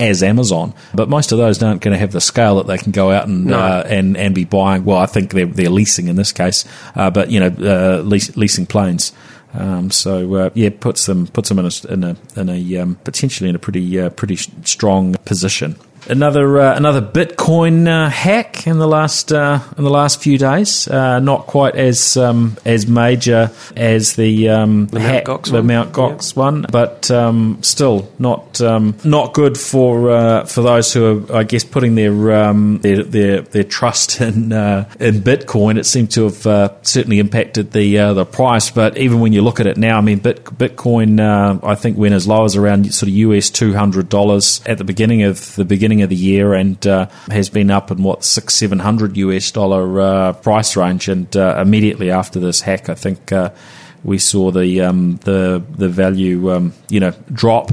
as Amazon, but most of those aren't going to have the scale that they can go out and no. uh, and and be buying. Well, I think they're, they're leasing in this case, uh, but you know, uh, lease, leasing planes. Um, so uh, yeah, puts them puts them in a in a, in a um, potentially in a pretty uh, pretty strong position another uh, another Bitcoin uh, hack in the last uh, in the last few days. Uh, not quite as um, as major as the, um, the hack, Mount the Mount Gox yeah. one, but um, still not um, not good for uh, for those who are, I guess, putting their um, their, their, their trust in uh, in Bitcoin. It seemed to have certainly impacted the the price. But even when you look at it now, I mean, Bit, Bitcoin I think went as low as around sort of US two hundred dollars at the beginning of the beginning beginning of the year and uh, has been up in what six seven hundred US dollar uh, price range. And uh, immediately after this hack, I think uh, we saw the um, the the value um, you know drop.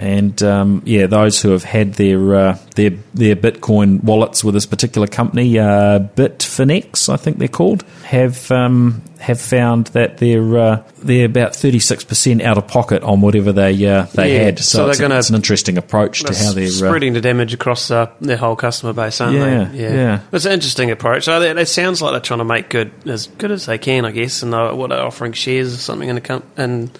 And um, yeah, those who have had their uh, their their Bitcoin wallets with this particular company, uh, Bitfinex, I think they're called, have um, have found that they're uh, they're about thirty six percent out of pocket on whatever they uh, they yeah, had. So, so it's, gonna, it's, an interesting approach to how they're uh, spreading the damage across uh, their whole customer base, aren't yeah, they? Yeah, yeah. It's an interesting approach. So it, it, sounds like they're trying to make good as good as they can, I guess, and they're, what they're offering shares or something in the com- and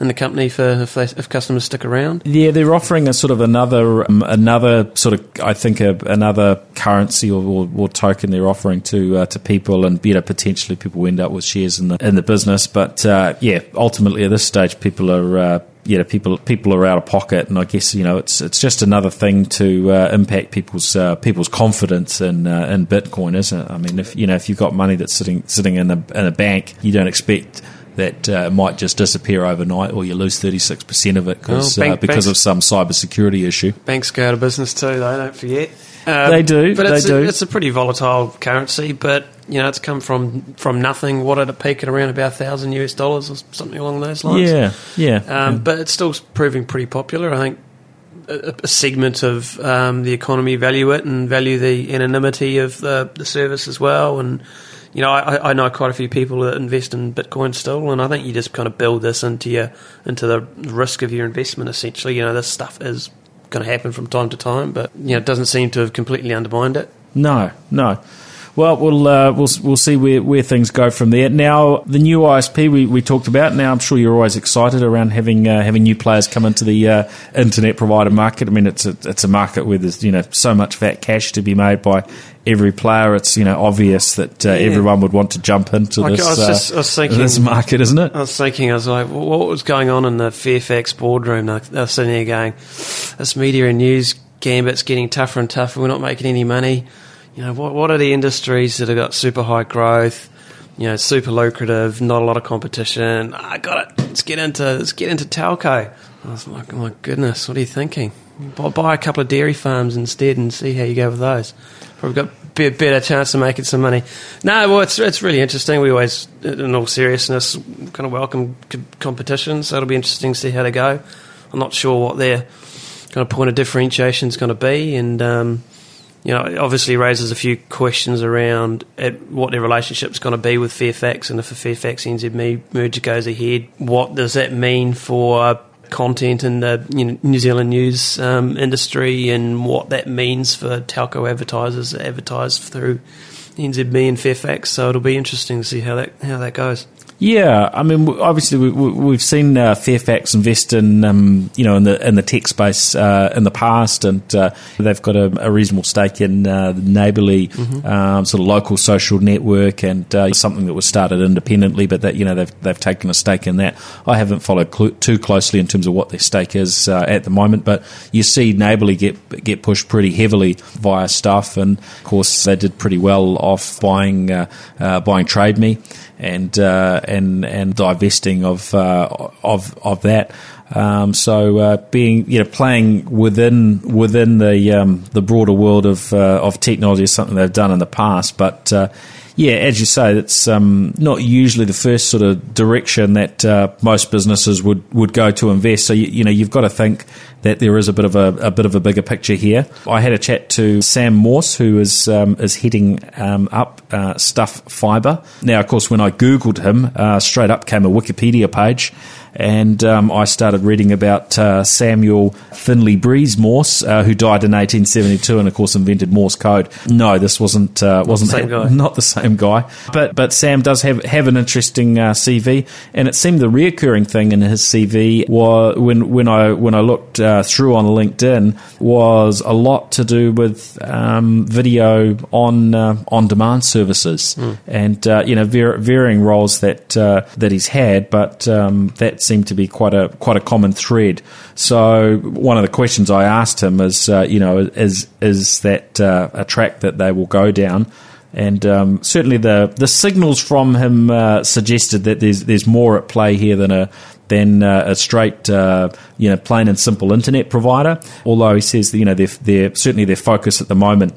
in the company for if, they, if customers stick around? Yeah, they're offering a sort of another um, another sort of I think a, another currency or, or, or, token they're offering to uh, to people, and you know potentially people end up with shares in the in the business. But uh, yeah, ultimately at this stage, people are. Uh, you know, people people are out of pocket, and I guess you know it's it's just another thing to uh, impact people's uh, people's confidence in uh, in Bitcoin, isn't it? I mean, if you know if you've got money that's sitting sitting in a in a bank, you don't expect that uh, might just disappear overnight, or you lose thirty six percent of it cause, well, bank, uh, because of some cybersecurity issue. Banks go out of business too, though. Don't forget. Um, they do, but they it's do. A, it's a pretty volatile currency, but you know it's come from from nothing. What at a peak at around about thousand US dollars or something along those lines. Yeah, yeah. Um, yeah. But it's still proving pretty popular. I think a, a segment of um, the economy value it and value the anonymity of the, the service as well, and you know, I, I know quite a few people that invest in Bitcoin still, and I think you just kind of build this into your into the risk of your investment. Essentially, you know, this stuff is going to happen from time to time, but you know, it doesn't seem to have completely undermined it. No, no. Well, we'll uh, we'll we'll see where, where things go from there. Now, the new ISP we, we talked about. Now, I'm sure you're always excited around having uh, having new players come into the uh, internet provider market. I mean, it's a it's a market where there's you know so much fat cash to be made by every player. It's you know obvious that uh, yeah. everyone would want to jump into like, this, I just, I was thinking, this market, isn't it? I was thinking, I was like, what was going on in the Fairfax boardroom? I was sitting there going, this media and news gambit's getting tougher and tougher. We're not making any money you know, what, what are the industries that have got super high growth, you know, super lucrative, not a lot of competition? I got it. Let's get into let's get into telco. I was like, oh my goodness, what are you thinking? Buy, buy a couple of dairy farms instead and see how you go with those. Probably got a better chance of making some money. No, well, it's it's really interesting. We always, in all seriousness, kind of welcome competition. So it'll be interesting to see how they go. I'm not sure what their kind of point of differentiation is going to be, and um, you know, it obviously raises a few questions around what their relationship is going to be with Fairfax, and if a Fairfax NZME merger goes ahead, what does that mean for content in the you know, New Zealand news um, industry, and what that means for telco advertisers that advertise through NZME and Fairfax? So it'll be interesting to see how that how that goes. Yeah, I mean, obviously we, have seen uh, Fairfax invest in, um, you know, in the in the tech space uh, in the past, and uh, they've got a, a, reasonable stake in uh, the Neighbourly mm-hmm. um, sort of local social network, and uh, something that was started independently, but that you know they've they've taken a stake in that. I haven't followed cl- too closely in terms of what their stake is uh, at the moment, but you see Neighbourly get get pushed pretty heavily via stuff, and of course they did pretty well off buying buying Trade Me and uh, and and divesting of uh, of of that. Um, so uh, being you know playing within within the um, the broader world of uh, of technology is something they've done in the past, but uh, yeah, as you say, it's um, not usually the first sort of direction that uh, most businesses would, would go to invest. So you, you, know you've got to think that there is a bit of a, a, bit of a bigger picture here. I had a chat to Sam Morse, who is um, is heading um, up uh, Stuff Fibre. Now, of course, when I googled him, uh, straight up came a Wikipedia page and um, I started reading about uh, Samuel Finley Breese Morse, uh, who died in 1872 and, of course, invented Morse code. No, this wasn't uh, wasn't the that, not the same guy, but but Sam does have have an interesting uh, CV, and it seemed the reoccurring thing in his CV was when when I when I looked uh, through on LinkedIn was a lot to do with um, video on uh, on demand services, mm. and you know varying roles that that he's had, but um, that's seemed to be quite a quite a common thread. So one of the questions I asked him is, uh, you know, is is that uh, a track that they will go down? And um, certainly the the signals from him uh, suggested that there's there's more at play here than a than uh, a straight, uh, you know, plain and simple internet provider. Although he says that you know they're, they're certainly their focus at the moment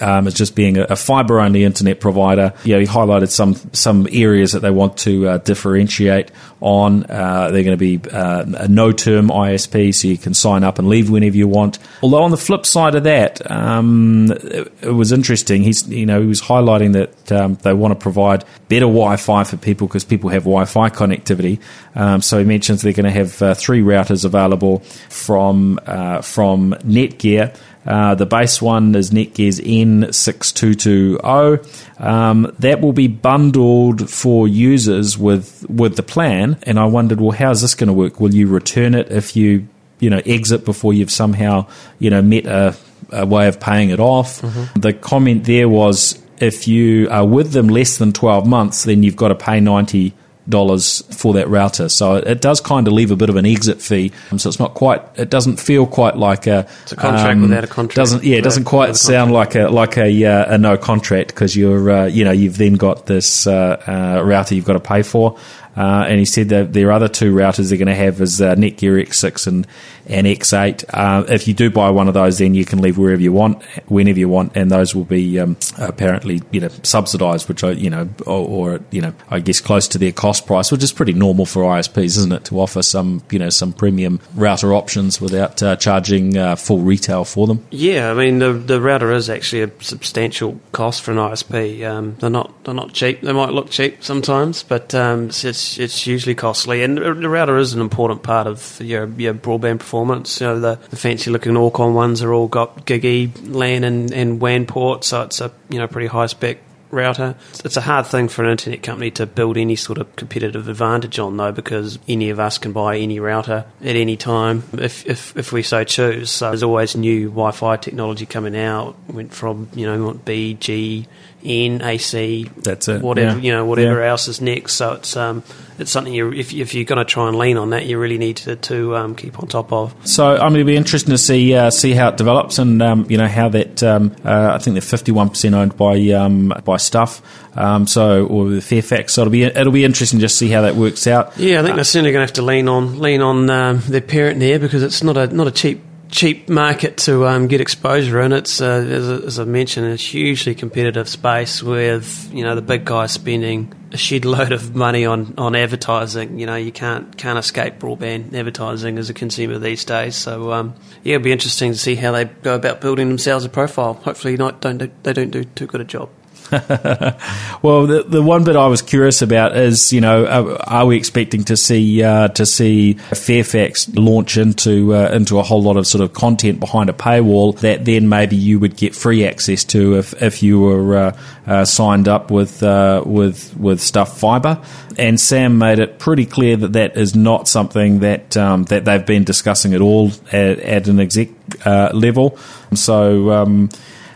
um, as just being a, a fiber only internet provider. You know, he highlighted some some areas that they want to uh, differentiate on. Uh, they're going to be uh, a no term ISP, so you can sign up and leave whenever you want. Although on the flip side of that, um, it, it, was interesting. He's you know he was highlighting that um, they want to provide better Wi-Fi for people because people have Wi-Fi connectivity. Um, so he mentions they're going to have uh, three routers available from uh, from Netgear. Uh, the base one is Netgear's N6220. Um, that will be bundled for users with with the plan. And I wondered, well, how's this going to work? Will you return it if you you know exit before you've somehow you know met a, a way of paying it off? Mm-hmm. The comment there was if you are with them less than 12 months, then you've got to pay 90 dollars for that router. So it does kind of leave a bit of an exit fee. So it's not quite. It doesn't feel quite like a. It's a contract um, without a contract. Doesn't yeah? It doesn't quite sound like a like a uh, a no contract because you're uh, you know you've then got this uh, uh router you've got to pay for. Uh, and he said that their other two routers they're going to have is uh, Netgear X6 and, and X8. Uh, if you do buy one of those, then you can leave wherever you want, whenever you want, and those will be um, apparently you know subsidised, which I you know or, or, you know I guess close to their cost price, which is pretty normal for ISPs, isn't it, to offer some you know some premium router options without uh, charging uh, full retail for them. Yeah, I mean the the router is actually a substantial cost for an ISP. Um, they're not they're not cheap. They might look cheap sometimes, but um, it's it's it's usually costly, and the router is an important part of your your broadband performance. You know, the, the fancy looking Orcon ones are all got GigE LAN and, and WAN ports, so it's a you know pretty high spec router. It's a hard thing for an internet company to build any sort of competitive advantage on, though, because any of us can buy any router at any time if, if, if we so choose. So there's always new Wi Fi technology coming out. Went from, you know, B, G, N, AC, that's it. Whatever, yeah. you know, whatever yeah. else is next. So it's, um, it's something you, if, if you're going to try and lean on that, you really need to, to um, keep on top of. So I'm going to be interested to see uh, see how it develops and um, you know how that um, uh, I think they're 51 percent owned by um, by Stuff. Um, so or Fairfax. So it'll be it'll be interesting just to see how that works out. Yeah, I think uh, they're certainly going to have to lean on lean on um, their parent there because it's not a not a cheap cheap market to um, get exposure in. It's uh, as, as, I mentioned, a hugely competitive space with you know the big guys spending a shed load of money on, on advertising. You know you can't can't escape broadband advertising as a consumer these days. So um, yeah, it'll be interesting to see how they go about building themselves a profile. Hopefully, not don't do, they don't do too good a job. well, the the one bit I was curious about is, you know, are, are we expecting to see uh, to see Fairfax launch into uh, into a whole lot of sort of content behind a paywall that then maybe you would get free access to if, if you were uh, uh signed up with uh, with with Stuff Fibre? And Sam made it pretty clear that that is not something that um, that they've been discussing at all at, at an exec uh, level. So. Um,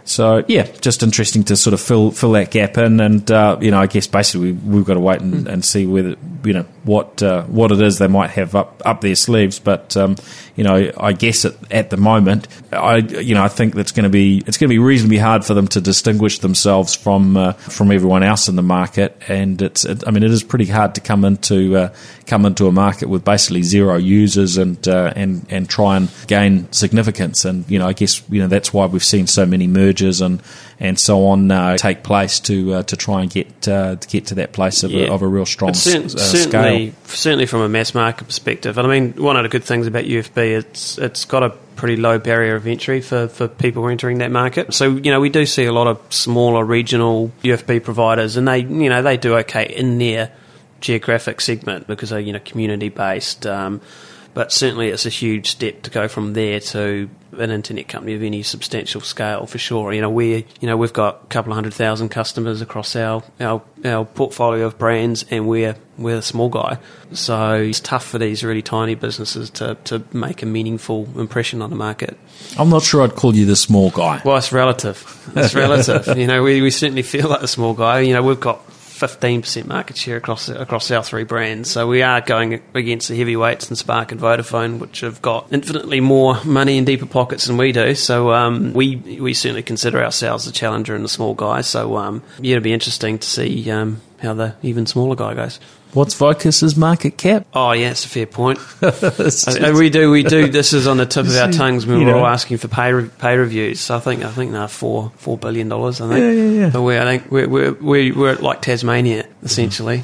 So yeah, just interesting to sort of fill fill that gap in, and uh, you know, I guess basically we, have got to wait and, and, see whether you know what uh, what it is they might have up up their sleeves. But um, you know, I guess at, at the moment, I you know I think that's going to be it's going to be reasonably hard for them to distinguish themselves from uh, from everyone else in the market, and it's it, I mean it is pretty hard to come into uh, come into a market with basically zero users and uh, and and try and gain significance. And you know, I guess you know that's why we've seen so many mergers mergers and and so on uh, take place to uh, to try and get uh, to get to that place of, yeah. a, of a real strong cert- uh, certainly, scale. Certainly, from a mass market perspective, and I mean, one of the good things about UFB, it's it's got a pretty low barrier of entry for, for people entering that market. So you know, we do see a lot of smaller regional UFB providers, and they you know they do okay in their geographic segment because they're you know community based. Um, but certainly, it's a huge step to go from there to an internet company of any substantial scale for sure. You know, we you know we've got a couple of hundred thousand customers across our, our our portfolio of brands, and we're we're a small guy, so it's tough for these really tiny businesses to to make a meaningful impression on the market. I'm not sure I'd call you the small guy. Well, it's relative. It's relative. you know, we, we certainly feel like a small guy. You know, we've got 15% market share across across our three brands. So we are going against the heavyweights and Spark and Vodafone, which have got infinitely more money and deeper pockets than we do. So um, we we certainly consider ourselves a challenger and the small guy. So um, yeah, it'll be interesting to see um, how the even smaller guy goes. What's Vocus's market cap? Oh yeah, it's a fair point. I, we do, we do. This is on the tip of our tongues when we we're all asking for pay re- pay reviews. So I think I think they're four four billion dollars. I think. Yeah, yeah, yeah. But we, I think we're we're we're like Tasmania essentially.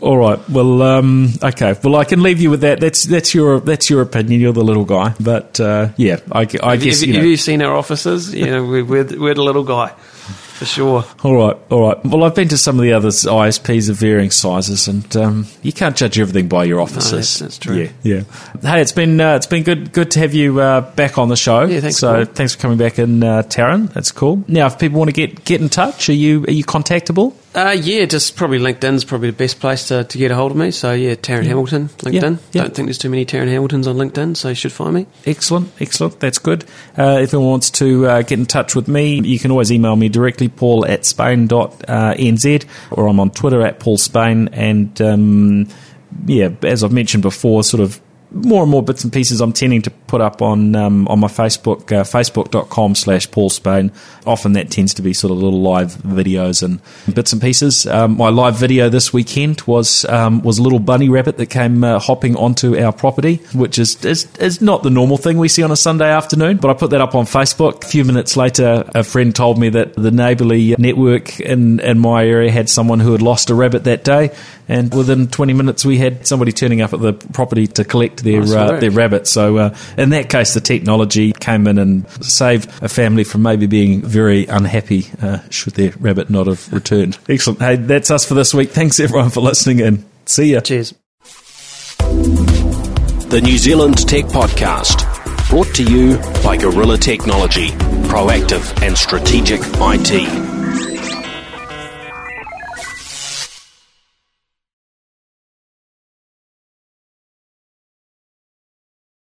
All right. Well, um, okay. Well, I can leave you with that. That's that's your that's your opinion. You're the little guy, but uh, yeah, I, I have guess. You, have, you, know. have you seen our offices? You know, we're, we're, we're the little guy for sure. All right, all right. Well, I've been to some of the other ISPs of varying sizes, and um, you can't judge everything by your offices. No, that's, that's, true. Yeah, yeah. Hey, it's been uh, it's been good good to have you uh, back on the show. Yeah, thanks. So thanks for coming back in, uh, Taryn. That's cool. Now, if people want to get get in touch, are you are you contactable? Uh, yeah, just probably LinkedIn's probably the best place to, to get a hold of me. So yeah, Taryn yeah. Hamilton, LinkedIn. Yeah, yeah. Don't think there's too many Taryn Hamiltons on LinkedIn, so you should find me. Excellent, excellent. That's good. Uh, if anyone wants to uh, get in touch with me, you can always email me directly, paul at spain.nz, or I'm on Twitter at paul spain. And um, yeah, as I've mentioned before, sort of more and more bits and pieces I'm tending to put up on um, on my Facebook, uh, facebook.com slash Paul Spain. Often that tends to be sort of little live videos and bits and pieces. Um, my live video this weekend was um, was a little bunny rabbit that came uh, hopping onto our property, which is, is, is not the normal thing we see on a Sunday afternoon. But I put that up on Facebook. A few minutes later, a friend told me that the neighbourly network in, in my area had someone who had lost a rabbit that day. And within 20 minutes, we had somebody turning up at the property to collect their nice uh, their rabbit. So uh, in that case, the technology came in and saved a family from maybe being very unhappy uh, should their rabbit not have returned. Excellent. Hey, that's us for this week. Thanks everyone for listening in. See ya. Cheers. The New Zealand Tech Podcast, brought to you by Gorilla Technology, proactive and strategic IT.